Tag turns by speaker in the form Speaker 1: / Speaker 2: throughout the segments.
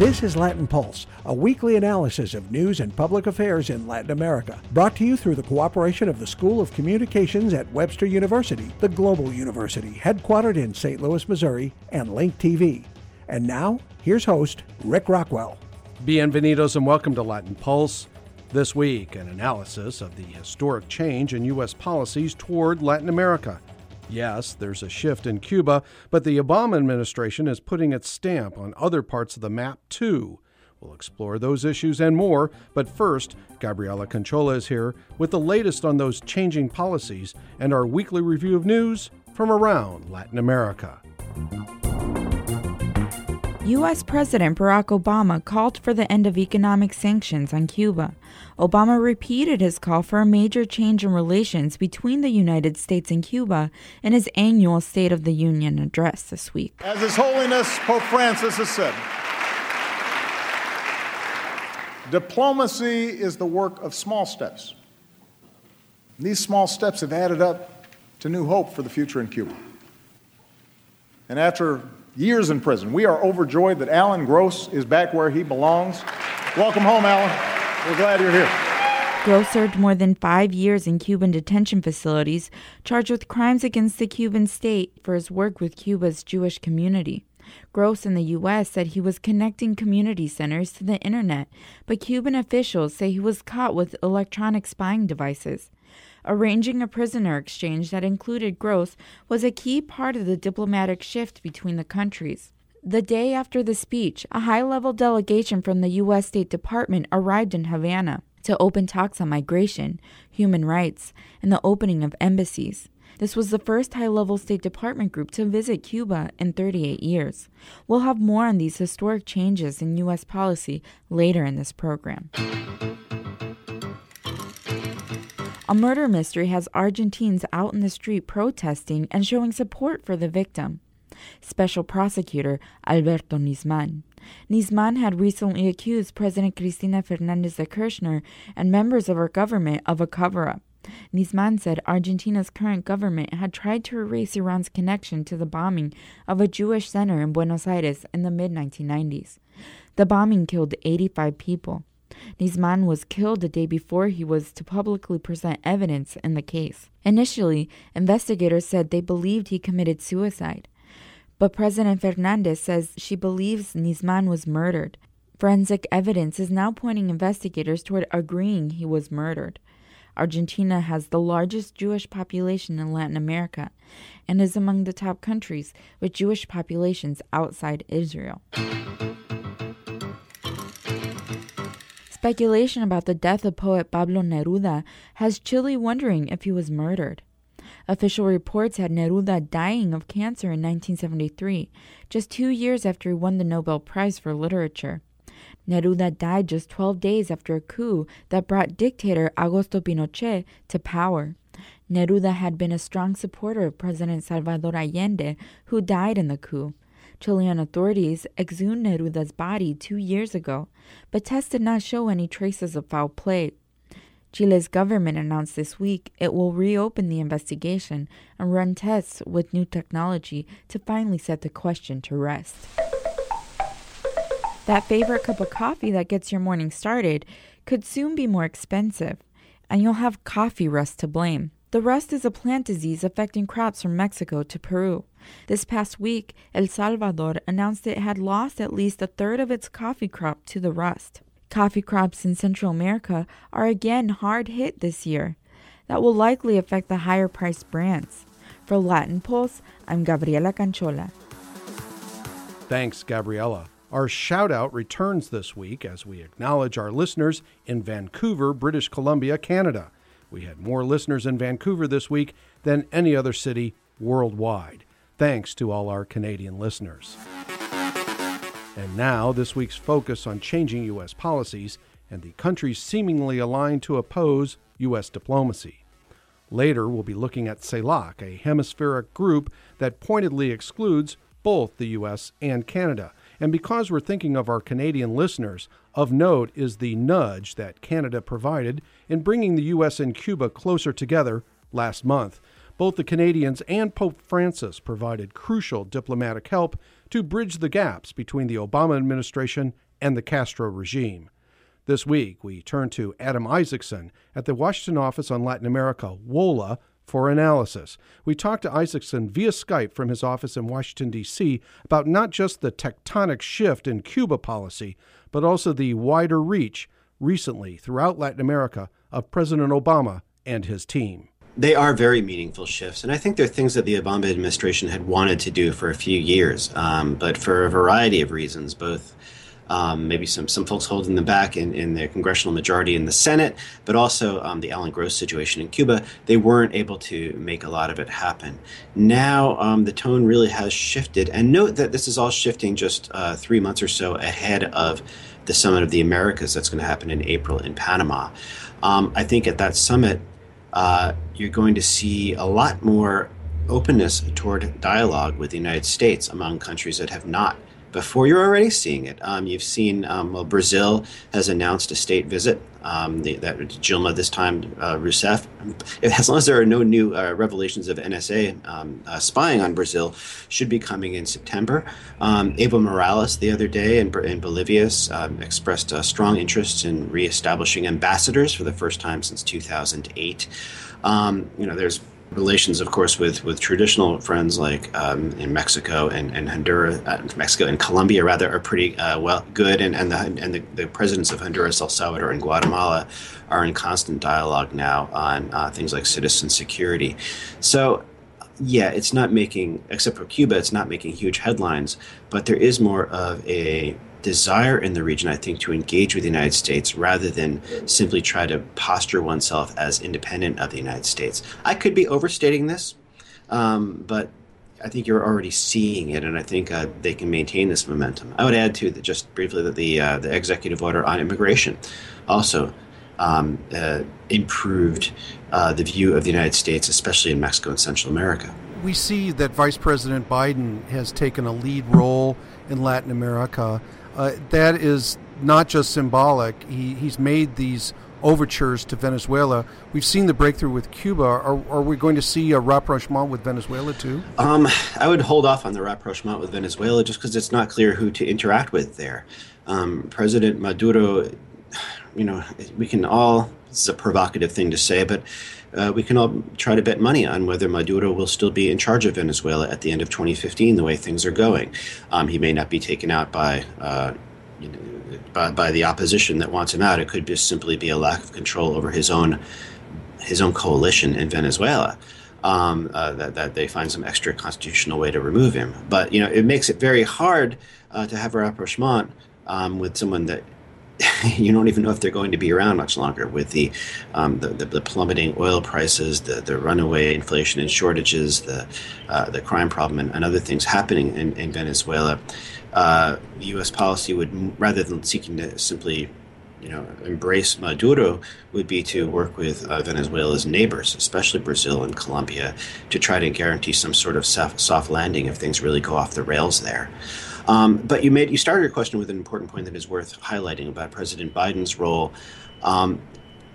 Speaker 1: This is Latin Pulse, a weekly analysis of news and public affairs in Latin America, brought to you through the cooperation of the School of Communications at Webster University, the global university headquartered in St. Louis, Missouri, and Link TV. And now, here's host Rick Rockwell.
Speaker 2: Bienvenidos and welcome to Latin Pulse. This week, an analysis of the historic change in U.S. policies toward Latin America. Yes, there's a shift in Cuba, but the Obama administration is putting its stamp on other parts of the map too. We'll explore those issues and more, but first, Gabriela Canchola is here with the latest on those changing policies and our weekly review of news from around Latin America.
Speaker 3: U.S. President Barack Obama called for the end of economic sanctions on Cuba. Obama repeated his call for a major change in relations between the United States and Cuba in his annual State of the Union address this week.
Speaker 4: As His Holiness Pope Francis has said, diplomacy is the work of small steps. These small steps have added up to new hope for the future in Cuba. And after years in prison. We are overjoyed that Alan Gross is back where he belongs. Welcome home, Alan. We're glad you're here.
Speaker 3: Gross served more than five years in Cuban detention facilities, charged with crimes against the Cuban state for his work with Cuba's Jewish community. Gross in the U.S. said he was connecting community centers to the internet, but Cuban officials say he was caught with electronic spying devices. Arranging a prisoner exchange that included Gross was a key part of the diplomatic shift between the countries. The day after the speech, a high level delegation from the U.S. State Department arrived in Havana to open talks on migration, human rights, and the opening of embassies. This was the first high level State Department group to visit Cuba in 38 years. We'll have more on these historic changes in U.S. policy later in this program. A murder mystery has Argentines out in the street protesting and showing support for the victim. Special Prosecutor Alberto Nisman. Nisman had recently accused President Cristina Fernandez de Kirchner and members of her government of a cover up. Nisman said Argentina's current government had tried to erase Iran's connection to the bombing of a Jewish center in Buenos Aires in the mid 1990s. The bombing killed 85 people. Nisman was killed the day before he was to publicly present evidence in the case. Initially, investigators said they believed he committed suicide. But President Fernandez says she believes Nisman was murdered. Forensic evidence is now pointing investigators toward agreeing he was murdered. Argentina has the largest Jewish population in Latin America and is among the top countries with Jewish populations outside Israel. Speculation about the death of poet Pablo Neruda has Chile wondering if he was murdered. Official reports had Neruda dying of cancer in 1973, just two years after he won the Nobel Prize for Literature. Neruda died just 12 days after a coup that brought dictator Augusto Pinochet to power. Neruda had been a strong supporter of President Salvador Allende, who died in the coup. Chilean authorities exhumed Neruda's body two years ago, but tests did not show any traces of foul play. Chile's government announced this week it will reopen the investigation and run tests with new technology to finally set the question to rest. That favorite cup of coffee that gets your morning started could soon be more expensive, and you'll have coffee rust to blame. The rust is a plant disease affecting crops from Mexico to Peru. This past week, El Salvador announced it had lost at least a third of its coffee crop to the rust. Coffee crops in Central America are again hard hit this year. That will likely affect the higher priced brands. For Latin Pulse, I'm Gabriela Canchola.
Speaker 2: Thanks, Gabriela. Our shout out returns this week as we acknowledge our listeners in Vancouver, British Columbia, Canada. We had more listeners in Vancouver this week than any other city worldwide. Thanks to all our Canadian listeners. And now, this week's focus on changing U.S. policies and the countries seemingly aligned to oppose U.S. diplomacy. Later, we'll be looking at CELAC, a hemispheric group that pointedly excludes both the U.S. and Canada. And because we're thinking of our Canadian listeners, of note is the nudge that Canada provided in bringing the U.S. and Cuba closer together last month. Both the Canadians and Pope Francis provided crucial diplomatic help to bridge the gaps between the Obama administration and the Castro regime. This week, we turn to Adam Isacson at the Washington office on Latin America, WOLA, for analysis. We talked to Isacson via Skype from his office in Washington, D.C., about not just the tectonic shift in Cuba policy, but also the wider reach recently throughout Latin America of President Obama and his team.
Speaker 5: They are very meaningful shifts, and I think they're things that the Obama administration had wanted to do for a few years, um, but for a variety of reasons, both um, maybe some, some folks holding them back in, in the congressional majority in the Senate, but also um, the Alan Gross situation in Cuba, they weren't able to make a lot of it happen. Now um, the tone really has shifted, and note that this is all shifting just uh, three months or so ahead of the Summit of the Americas that's going to happen in April in Panama. Um, I think at that summit, uh, you're going to see a lot more openness toward dialogue with the United States among countries that have not before you're already seeing it. Um, you've seen, um, well, Brazil has announced a state visit. Um, the, that Dilma this time, uh, Rousseff. As long as there are no new uh, revelations of NSA um, uh, spying on Brazil, should be coming in September. Um, Evo Morales the other day in, in Bolivia um, expressed a strong interest in reestablishing ambassadors for the first time since 2008. Um, you know, there's relations, of course, with, with traditional friends like um, in Mexico and, and Honduras, uh, Mexico and Colombia, rather, are pretty uh, well good. And, and, the, and the, the presidents of Honduras, El Salvador, and Guatemala are in constant dialogue now on uh, things like citizen security. So, yeah, it's not making, except for Cuba, it's not making huge headlines, but there is more of a desire in the region, I think, to engage with the United States rather than simply try to posture oneself as independent of the United States. I could be overstating this, um, but I think you're already seeing it, and I think uh, they can maintain this momentum. I would add to that just briefly that the uh, the executive order on immigration also um, uh, improved uh, the view of the United States, especially in Mexico and Central America.
Speaker 2: We see that Vice President Biden has taken a lead role in Latin America uh, that is not just symbolic. He, he's made these overtures to Venezuela. We've seen the breakthrough with Cuba. Are, are we going to see a rapprochement with Venezuela too?
Speaker 5: Um, I would hold off on the rapprochement with Venezuela just because it's not clear who to interact with there. Um, President Maduro, you know, we can all, it's a provocative thing to say, but uh, we can all try to bet money on whether Maduro will still be in charge of Venezuela at the end of 2015, the way things are going. Um, he may not be taken out by, uh, you know, by, by the opposition that wants him out. It could just simply be a lack of control over his own his own coalition in Venezuela. Um, uh, that, that they find some extra constitutional way to remove him. But you know, it makes it very hard uh, to have a rapprochement um, with someone that you don't even know if they're going to be around much longer with the um, the, the, the, plummeting oil prices, the, the runaway inflation and shortages, the uh, the crime problem, and, and, other things happening in, in Venezuela. Uh, U.S. policy would, rather than seeking to simply you know, embrace Maduro would be to work with uh, Venezuela's neighbors, especially Brazil and Colombia, to try to guarantee some sort of soft, soft landing if things really go off the rails there. Um, but you made you started your question with an important point that is worth highlighting about President Biden's role. Um,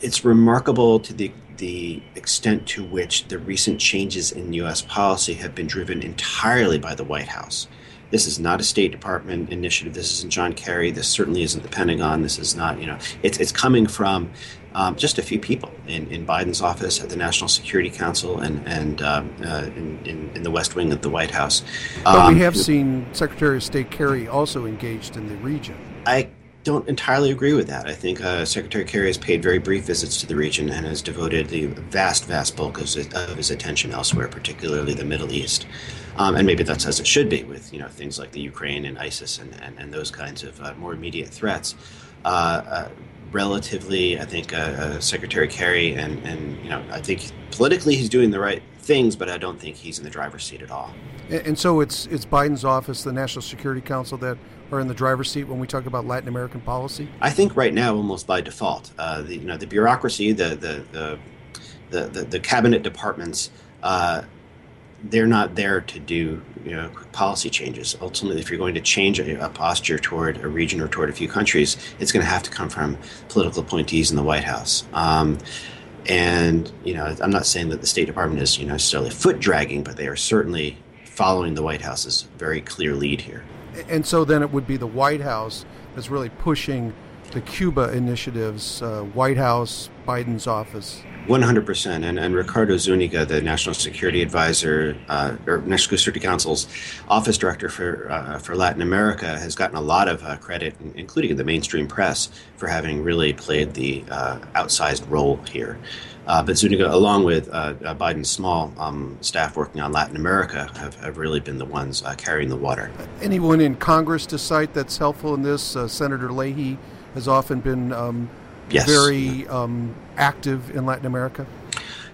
Speaker 5: it's remarkable to the the extent to which the recent changes in U.S. policy have been driven entirely by the White House. This is not a State Department initiative. This isn't John Kerry. This certainly isn't the Pentagon. This is not, you know, it's, it's coming from um, just a few people in, in Biden's office at the National Security Council and, and um, uh, in, in, in, the West Wing of the White House.
Speaker 2: But um, we have seen Secretary of State Kerry also engaged in the region.
Speaker 5: I don't entirely agree with that. I think uh, Secretary Kerry has paid very brief visits to the region and has devoted the vast, vast bulk of his, of his attention elsewhere, particularly the Middle East. Um, and maybe that's as it should be with you know things like the Ukraine and ISIS and, and, and those kinds of uh, more immediate threats. Uh, uh relatively, I think uh, uh, Secretary Kerry and, and you know I think politically he's doing the right things, but I don't think he's in the driver's seat at all.
Speaker 2: And, and so it's it's Biden's office, the National Security Council, that are in the driver's seat when we talk about Latin American policy.
Speaker 5: I think right now, almost by default, uh, the you know the bureaucracy, the the the the, the, the cabinet departments. Uh, they're not there to do you know policy changes. Ultimately, if you're going to change a, a, posture toward a region or toward a few countries, it's going to have to come from political appointees in the White House. Um, and you know, I'm not saying that the State Department is you know necessarily foot dragging, but they are certainly following the White House's very clear lead here.
Speaker 2: And so then it would be the White House that's really pushing the Cuba initiatives, uh, White House, Biden's office.
Speaker 5: 100%. And, and Ricardo Zuniga, the National Security Advisor, uh, or National Security Council's office director for, uh, for Latin America, has gotten a lot of uh, credit, including in the mainstream press, for having really played the uh, outsized role here. Uh, but Zuniga, along with uh, Biden's small um, staff working on Latin America, have, have really been the ones carrying the water.
Speaker 2: Anyone in Congress to cite that's helpful in this? Senator Leahy has often been um, yes. very um, active in Latin America?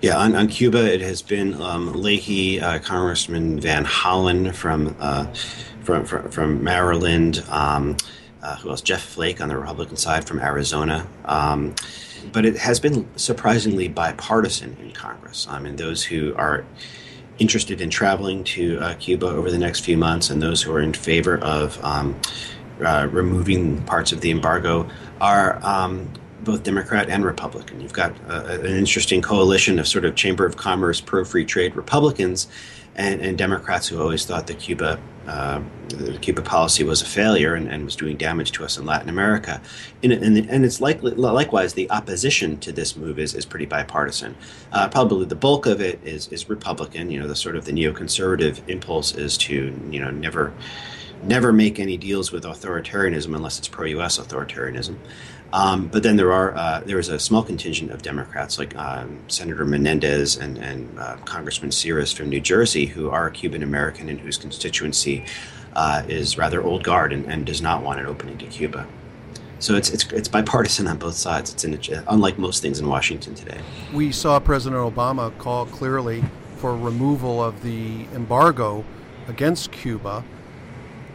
Speaker 5: Yeah, on, on Cuba, it has been um, Leahy, uh, Congressman Van Hollen from, uh, from, from, from, Maryland, um, uh, who else? Jeff Flake on the Republican side from Arizona. Um, but it has been surprisingly bipartisan in Congress. I mean, those who are interested in traveling to uh, Cuba over the next few months and those who are in favor of um, uh, removing parts of the embargo are um, both Democrat and Republican. You've got uh, an interesting coalition of sort of Chamber of Commerce, pro free trade Republicans, and, and, Democrats who always thought that Cuba, uh, the Cuba policy was a failure and, and, was doing damage to us in Latin America. And, and, and it's likely, likewise, the opposition to this move is, is pretty bipartisan. Uh, probably the bulk of it is, is Republican. You know, the sort of the neoconservative impulse is to, you know, never never make any deals with authoritarianism unless it's pro-U.S. authoritarianism. Um, but then there are uh, there is a small contingent of Democrats like um, Senator Menendez and, and uh, Congressman Sires from New Jersey who are Cuban American and whose constituency uh, is rather old guard and, and, does not want an opening to Cuba. So it's, it's, it's bipartisan on both sides. It's in unlike most things in Washington today.
Speaker 2: We saw President Obama call clearly for removal of the embargo against Cuba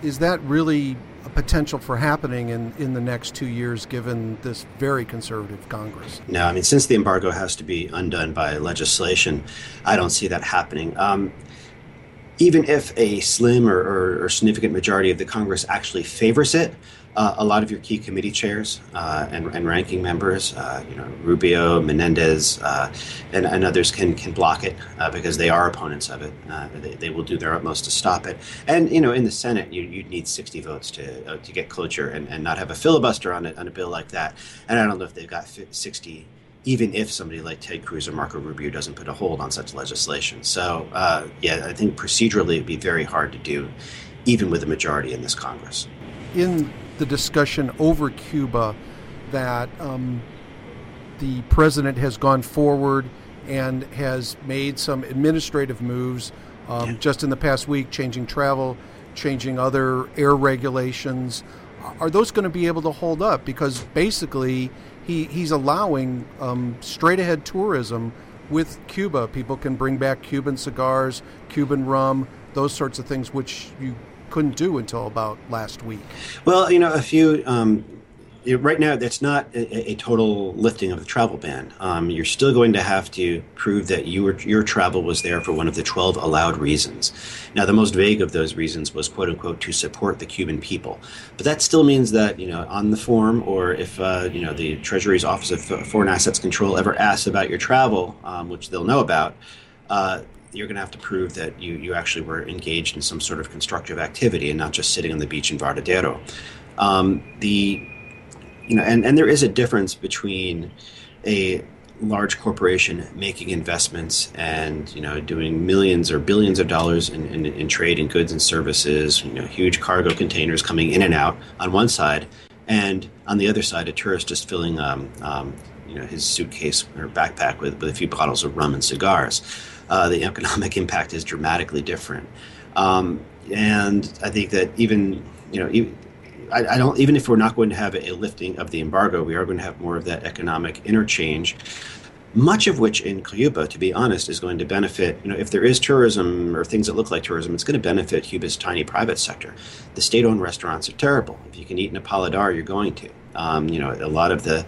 Speaker 2: is that really potential for happening in, in the next two years given this very conservative Congress?
Speaker 5: No, I mean, since the embargo has to be undone by legislation, I don't see that happening. Um, even if a slim or, or, or significant majority of the Congress actually favors it, uh, a lot of your key committee chairs uh, and, and, ranking members, uh, you know, Rubio, Menendez, uh, and, and, others can can block it uh, because they are opponents of it. Uh, they, they, will do their utmost to stop it. And you know, in the Senate, you you need 60 votes to to get cloture and, and not have a filibuster on it on a bill like that. And I don't know if they've got 60 even if somebody like Ted Cruz or Marco Rubio doesn't put a hold on such legislation. So, uh, yeah, I think procedurally it'd be very hard to do, even with a majority in this Congress.
Speaker 2: In the discussion over Cuba that um, the president has gone forward and has made some administrative moves um, yeah. just in the past week, changing travel, changing other air regulations. Are those going to be able to hold up? Because basically, he, he's allowing um, straight ahead tourism with Cuba. People can bring back Cuban cigars, Cuban rum, those sorts of things, which you couldn't do until about last week.
Speaker 5: Well, you know, a few. Um, right now, that's not a, a, total lifting of the travel ban. Um, you're still going to have to prove that you were, your travel was there for one of the 12 allowed reasons. Now, the most vague of those reasons was "quote unquote" to support the Cuban people, but that still means that you know on the form, or if uh, you know the Treasury's Office of Foreign Assets Control ever asks about your travel, um, which they'll know about. Uh, you're going to have to prove that you, you actually were engaged in some sort of constructive activity and not just sitting on the beach in Varadero. Um, the, you know, and, and there is a difference between a large corporation making investments and you know doing millions or billions of dollars in, in, in trade and goods and services, you know, huge cargo containers coming in and out on one side, and on the other side, a tourist just filling um, um, you know his suitcase or backpack with, with a few bottles of rum and cigars uh, the economic impact is dramatically different. Um, and I think that even you know even, I, I, don't even if we're not going to have a lifting of the embargo, we are going to have more of that economic interchange. Much of which in Cuba, to be honest, is going to benefit. You know, if there is tourism or things that look like tourism, it's going to benefit Cuba's tiny private sector. The state-owned restaurants are terrible. If you can eat in a paladar, you're going to. Um, you know, a lot of the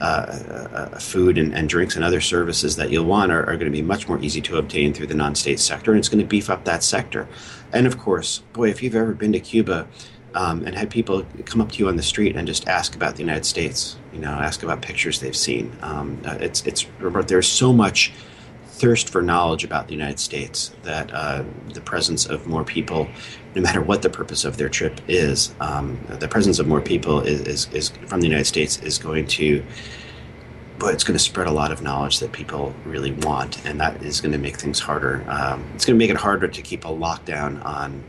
Speaker 5: uh, uh, food and, and, drinks and other services that you'll want are, are going to be much more easy to obtain through the non-state sector, and it's going to beef up that sector. And of course, boy, if you've ever been to Cuba um, and had people come up to you on the street and just ask about the United States, you know, ask about pictures they've seen, um, uh, it's it's there's so much thirst for knowledge about the United States, that uh, the presence of more people, no matter what the purpose of their trip is, um, the presence of more people is, is, is, from the United States is going to, but it's going to spread a lot of knowledge that people really want, and that is going to make things harder. Um, it's going to make it harder to keep a lockdown on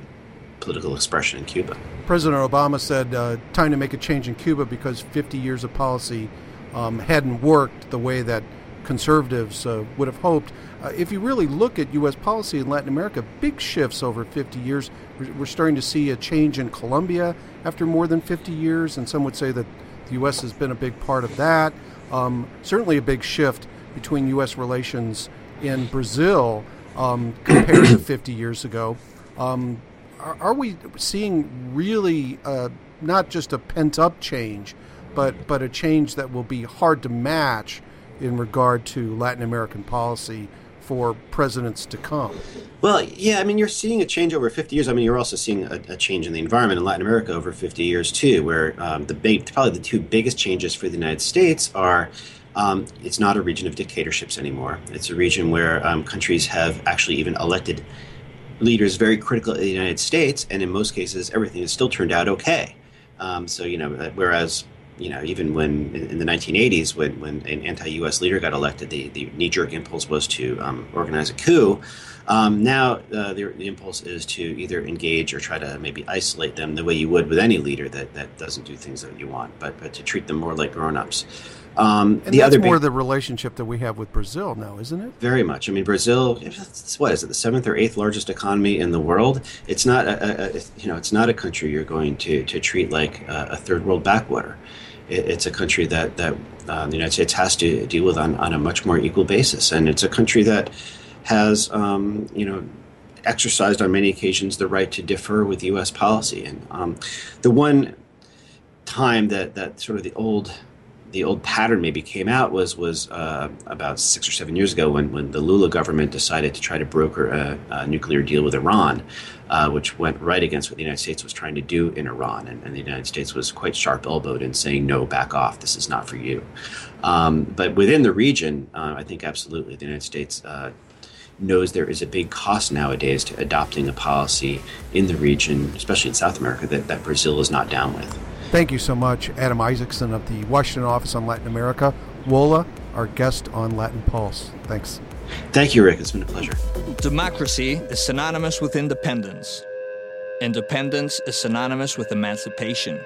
Speaker 5: political expression in Cuba.
Speaker 2: President Obama said, uh, time to make a change in Cuba because 50 years of policy um, hadn't worked the way that conservatives uh, would have hoped. Uh, if you really look at U.S. policy in Latin America, big shifts over 50 years. We're, we're, starting to see a change in Colombia after more than 50 years, and some would say that the U.S. has been a big part of that. Um, certainly, a big shift between U.S. relations in Brazil um, compared to 50 years ago. Um, are, are, we seeing really uh, not just a pent up change, but but a change that will be hard to match in regard to Latin American policy for presidents to come.
Speaker 5: Well, yeah, I mean, you're seeing a change over 50 years. I mean, you're also seeing a, a change in the environment in Latin America over 50 years too, where um, the big, probably the two biggest changes for the United States are. Um, it's not a region of dictatorships anymore. It's a region where um, countries have actually even elected leaders very critical of the United States, and in most cases, everything has still turned out okay. Um, so, you know, whereas you know, even when in, the 1980s, when, when an anti-U.S. leader got elected, the, the knee-jerk impulse was to um, organize a coup. Um, now uh, the, the, impulse is to either engage or try to maybe isolate them the way you would with any leader that, that doesn't do things that you want, but, but to treat them more like grown-ups.
Speaker 2: Um, and the that's other more big, the relationship that we have with Brazil now, isn't it?
Speaker 5: Very much. I mean, Brazil, it's, what is it? The seventh or eighth largest economy in the world. It's not a, a, a you know, it's not a country you're going to to treat like a, a third world backwater it's a country that that uh, the United States has to deal with on, on a much more equal basis, and it's a country that has um, you know exercised on many occasions the right to differ with U.S. policy. And um, the one time that that sort of the old the old pattern maybe came out was was uh, about six or seven years ago when, when the Lula government decided to try to broker a, a nuclear deal with Iran, uh, which went right against what the United States was trying to do in Iran, and, and the United States was quite sharp elbowed in saying no, back off, this is not for you. Um, but within the region, uh, I think absolutely the United States uh, knows there is a big cost nowadays to adopting a policy in the region, especially in South America, that, that Brazil is not down with.
Speaker 2: Thank you so much, Adam Isacson of the Washington Office on Latin America. Wola, our guest on Latin Pulse. Thanks.
Speaker 5: Thank you, Rick. It's been a pleasure.
Speaker 6: Democracy is synonymous with independence. Independence is synonymous with emancipation.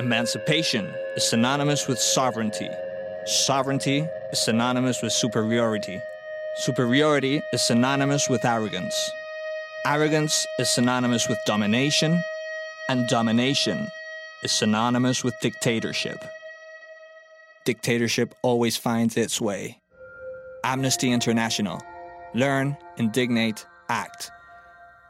Speaker 6: Emancipation is synonymous with sovereignty. Sovereignty is synonymous with superiority. Superiority is synonymous with arrogance. Arrogance is synonymous with domination, and domination is synonymous with dictatorship. Dictatorship always finds its way. Amnesty International. Learn, indignate, act.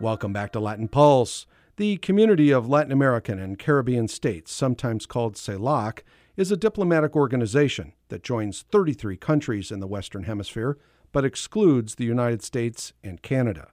Speaker 2: Welcome back to Latin Pulse. The Community of Latin American and Caribbean States, sometimes called CELAC, is a diplomatic organization that joins 33 countries in the Western Hemisphere but excludes the United States and Canada.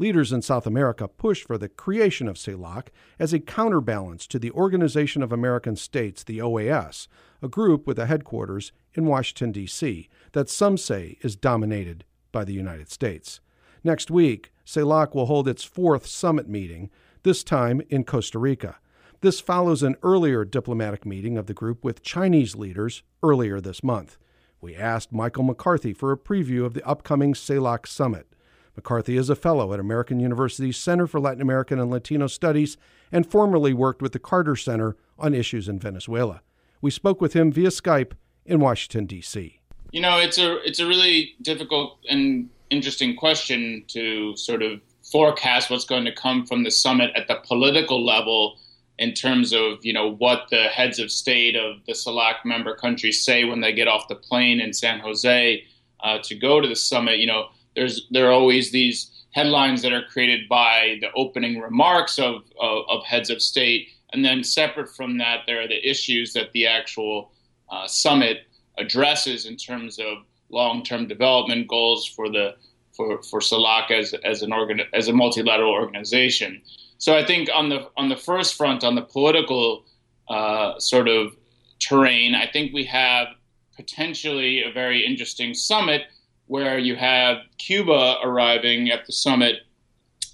Speaker 2: Leaders in South America pushed for the creation of CELAC as a counterbalance to the Organization of American States, the OAS, a group with a headquarters in Washington, D.C., that some say is dominated by the United States. Next week, CELAC will hold its fourth summit meeting, this time in Costa Rica. This follows an earlier diplomatic meeting of the group with Chinese leaders earlier this month. We asked Michael McCarthy for a preview of the upcoming CELAC summit. McCarthy is a fellow at American University's Center for Latin American and Latino Studies and formerly worked with the Carter Center on issues in Venezuela. We spoke with him via Skype in Washington, D.C.
Speaker 7: You know, it's a it's a really difficult and interesting question to sort of forecast what's going to come from the summit at the political level in terms of you know what the heads of state of the CELAC member countries say when they get off the plane in San Jose uh, to go to the summit. You know, there's there are always these headlines that are created by the opening remarks of, of, of heads of state, and then separate from that, there are the issues that the actual uh, summit addresses in terms of long-term development goals for the for for CELAC as as an organ as a multilateral organization. So I think on the on the first front, on the political uh, sort of terrain, I think we have potentially a very interesting summit where you have Cuba arriving at the summit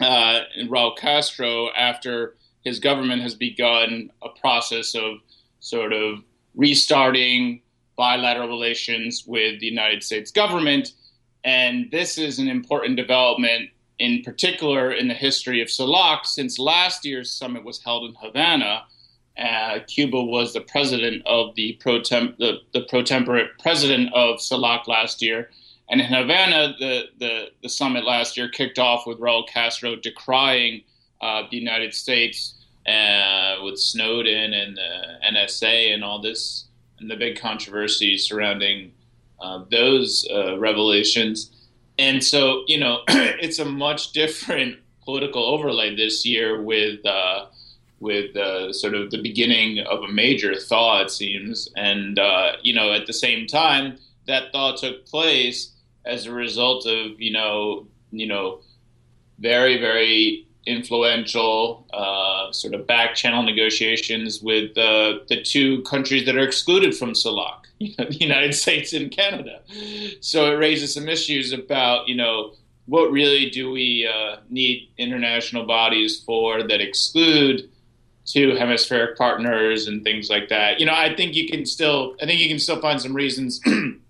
Speaker 7: uh, and Raul Castro after his government has begun a process of sort of restarting bilateral relations with the United States government. And this is an important development, in particular in the history of CELAC, since last year's summit was held in Havana. Uh, Cuba was the president of the pro, temp- the, the pro tempore president of CELAC last year. And in Havana, the, the, the summit last year kicked off with Raul Castro decrying uh, the United States uh, with Snowden and the NSA and all this, and the big controversy surrounding uh, those uh, revelations. And so, you know, it's a much different political overlay this year with uh, with uh, sort of the beginning of a major thaw, it seems. And you know, at the same time, that thaw took place as a result of you know you know very very influential uh, sort of back channel negotiations with uh, the two countries that are excluded from CELAC, you know, the United States and Canada. So it raises some issues about you know what really do we uh, need international bodies for that exclude two hemispheric partners and things like that. You know, I think you can still I think you can still find some reasons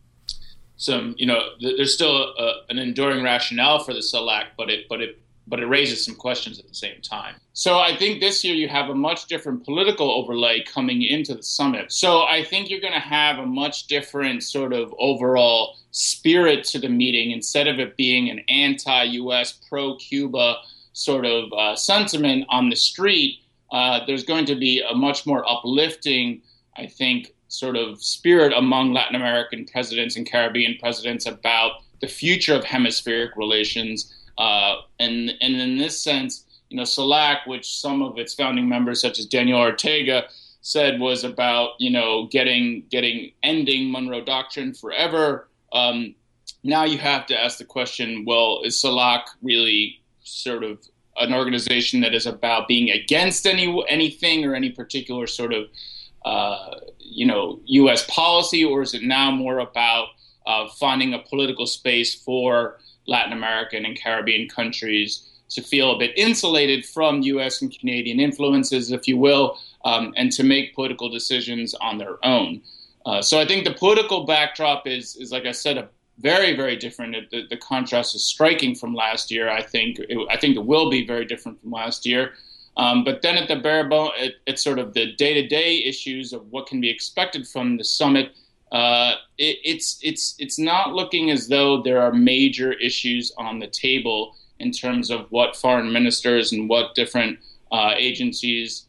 Speaker 7: some, you know, there's still a, an enduring rationale for the CELAC, but it, but it, but it raises some questions at the same time. So I think this year you have a much different political overlay coming into the summit. So I think you're going to have a much different sort of overall spirit to the meeting instead of it being an anti-U.S., pro-Cuba sort of uh, sentiment on the street. Uh, there's going to be a much more uplifting, I think, sort of spirit among Latin American presidents and Caribbean presidents about the future of hemispheric relations. Uh, and, and in this sense, you know, CELAC, which some of its founding members, such as Daniel Ortega, said was about, you know, getting getting ending Monroe Doctrine forever. Um, now you have to ask the question: Well, is CELAC really sort of an organization that is about being against any anything or any particular sort of uh, you know, U.S. policy, or is it now more about uh, finding a political space for Latin American and Caribbean countries to feel a bit insulated from U.S. and Canadian influences, if you will, um, and to make political decisions on their own? Uh, so I think the political backdrop is, is like I said, a very, very different. The, the contrast is striking from last year. I think it, I think it will be very different from last year. Um, but then at the bare bone, it, it's sort of the day to day issues of what can be expected from the summit. Uh, it, it's it's it's not looking as though there are major issues on the table in terms of what foreign ministers and what different uh, agencies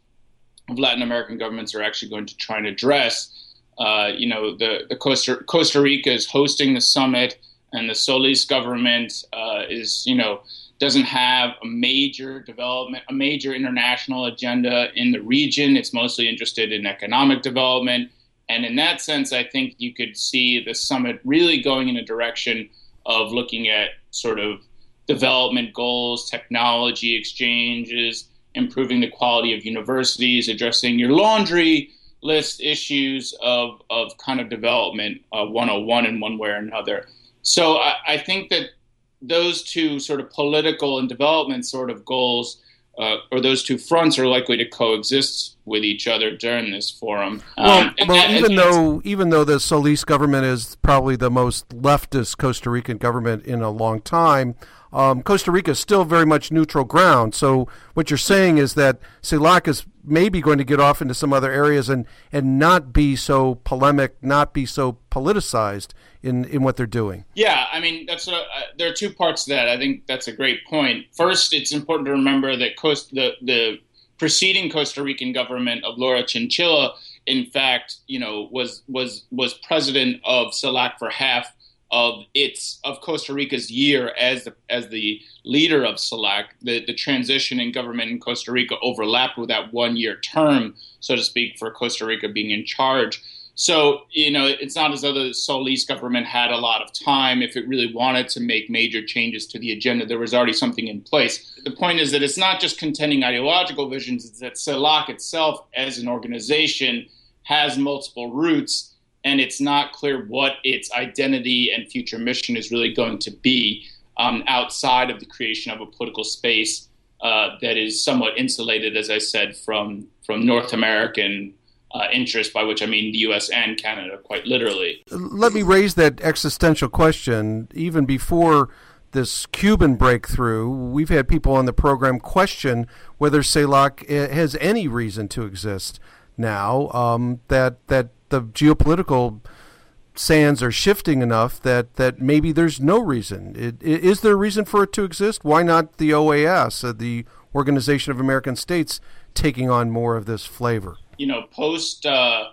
Speaker 7: of Latin American governments are actually going to try and address. Uh, you know, the, the Costa, Costa Rica is hosting the summit, and the Solis government uh, is, you know, doesn't have a major development, a major international agenda in the region. It's mostly interested in economic development. And in that sense, I think you could see the summit really going in a direction of looking at sort of development goals, technology exchanges, improving the quality of universities, addressing your laundry list issues of, of kind of development uh, 101 in one way or another. So I, I think that those two sort of political and development sort of goals, uh, or those two fronts, are likely to coexist with each other during this forum.
Speaker 2: Well, um, well and, even though even though the Solis government is probably the most leftist Costa Rican government in a long time, um, Costa Rica is still very much neutral ground. So what you're saying is that CELAC is maybe going to get off into some other areas and, and not be so polemic, not be so politicized in, in what they're doing.
Speaker 7: Yeah, I mean, that's a, uh, there are two parts to that. I think that's a great point. First, it's important to remember that Costa, the, the preceding Costa Rican government of Laura Chinchilla, in fact, you know, was was was president of CELAC for half of its of Costa Rica's year as the, as the leader of CELAC. The, the transition in government in Costa Rica overlapped with that one year term, so to speak, for Costa Rica being in charge. So, you know, it's not as though the Solis government had a lot of time. If it really wanted to make major changes to the agenda, there was already something in place. The point is that it's not just contending ideological visions, it's that CELAC itself, as an organization, has multiple roots and it's not clear what its identity and future mission is really going to be um, outside of the creation of a political space uh, that is somewhat insulated, as I said, from from North American uh, interest, by which I mean the U.S. and Canada, quite literally.
Speaker 2: Let me raise that existential question. Even before this Cuban breakthrough, we've had people on the program question whether CELAC eh, has any reason to exist now. Um, that that the geopolitical sands are shifting enough that, that maybe there's no reason. It, is there a reason for it to exist? Why not the OAS, uh, the Organization of American States, taking on more of this flavor?
Speaker 7: You know, post uh,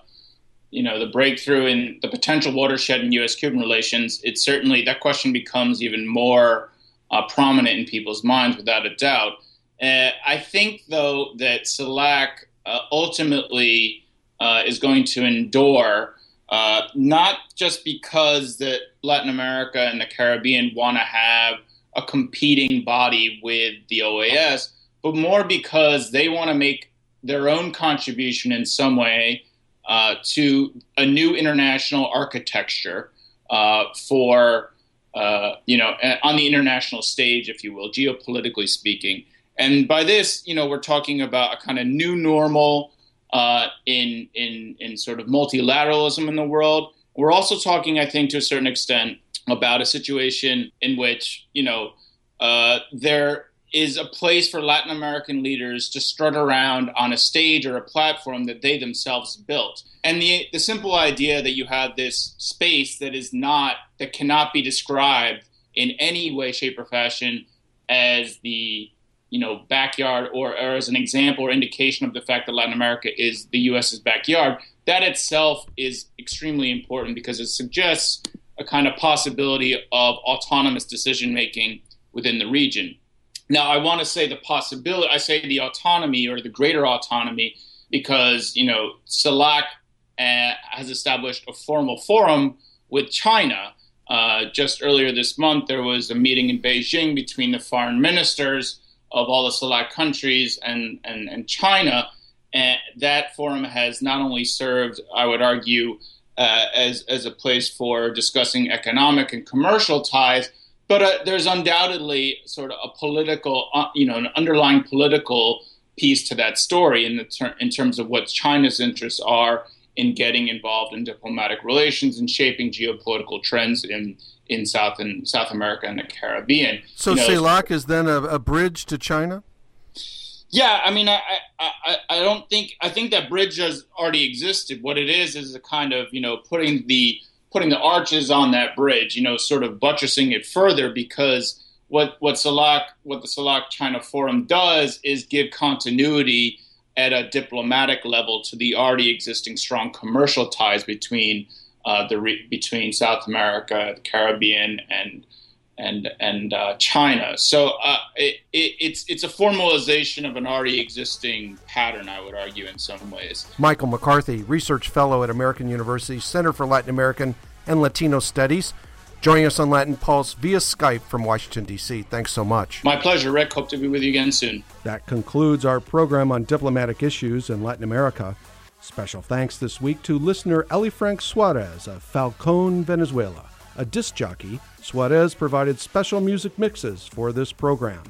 Speaker 7: you know the breakthrough in the potential watershed in U.S.-Cuban relations, it certainly that question becomes even more uh, prominent in people's minds, without a doubt. Uh, I think, though, that CELAC uh, ultimately uh, is going to endure uh, not just because that Latin America and the Caribbean want to have a competing body with the OAS, but more because they want to make their own contribution in some way uh, to a new international architecture uh, for, uh, you know, on the international stage, if you will, geopolitically speaking. And by this, you know, we're talking about a kind of new normal uh, in in in sort of multilateralism in the world. We're also talking, I think, to a certain extent, about a situation in which you know uh, there is a place for Latin American leaders to strut around on a stage or a platform that they themselves built. And the the simple idea that you have this space that is not that cannot be described in any way, shape, or fashion as the you know backyard or, or as an example or indication of the fact that Latin America is the U.S.'s backyard, that itself is extremely important because it suggests a kind of possibility of autonomous decision making within the region. Now, I want to say the possibility, I say the autonomy or the greater autonomy because, you know, CELAC uh, has established a formal forum with China. Uh, just earlier this month, there was a meeting in Beijing between the foreign ministers of all the CELAC countries and, and, and China. And that forum has not only served, I would argue, uh, as, as a place for discussing economic and commercial ties, but uh, there's undoubtedly sort of a political, uh, you know, an underlying political piece to that story in, the ter- in terms of what China's interests are in getting involved in diplomatic relations and shaping geopolitical trends in in South and South America and the Caribbean.
Speaker 2: So you know, CELAC is then a, a, bridge to China.
Speaker 7: Yeah, I mean, I, I I don't think I think that bridge has already existed. What it is is a kind of you know putting the putting the arches on that bridge, you know, sort of buttressing it further because what what CELAC what the CELAC China Forum does is give continuity at a diplomatic level to the already existing strong commercial ties between uh, the re- between South America, the Caribbean, and and and uh, China. So uh, it, it, it's it's a formalization of an already existing pattern, I would argue, in some ways.
Speaker 2: Michael McCarthy, research fellow at American University Center for Latin American and Latino Studies, joining us on Latin Pulse via Skype from Washington D.C. Thanks so much.
Speaker 7: My pleasure, Rick. Hope to be with you again soon.
Speaker 2: That concludes our program on diplomatic issues in Latin America. Special thanks this week to listener Eli Frank Suarez of Falcon, Venezuela. A disc jockey, Suarez provided special music mixes for this program.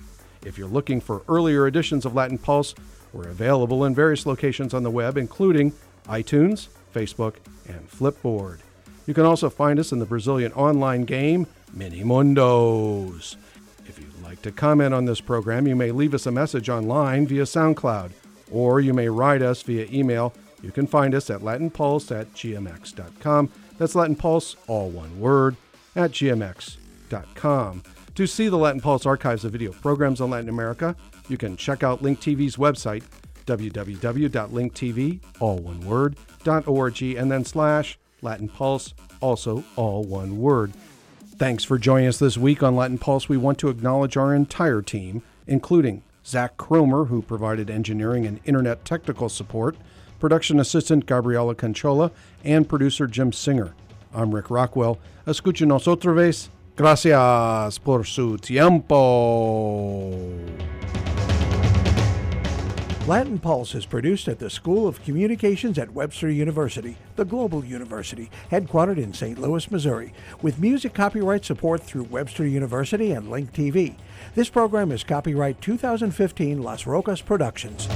Speaker 2: If you're looking for earlier editions of Latin Pulse, we're available in various locations on the web, including iTunes, Facebook, and Flipboard. You can also find us in the Brazilian online game Mini Mundos. If you'd like to comment on this program, you may leave us a message online via SoundCloud, or you may write us via email you can find us at latinpulse at gmx.com. That's Latin Pulse, all one word, at gmx.com. To see the Latin Pulse archives of video programs on Latin America, you can check out Link TV's website, www.linktv, all one word, .org, and then slash Latin Pulse, also all one word. Thanks for joining us this week on Latin Pulse. We want to acknowledge our entire team, including Zach Kromer, who provided engineering and internet technical support, production assistant Gabriela Canchola, and producer Jim Singer. I'm Rick Rockwell. Escúchenos otra vez. Gracias por su tiempo.
Speaker 1: Latin Pulse is produced at the School of Communications at Webster University, the global university, headquartered in St. Louis, Missouri, with music copyright support through Webster University and Link TV. This program is copyright 2015 Las Rocas Productions.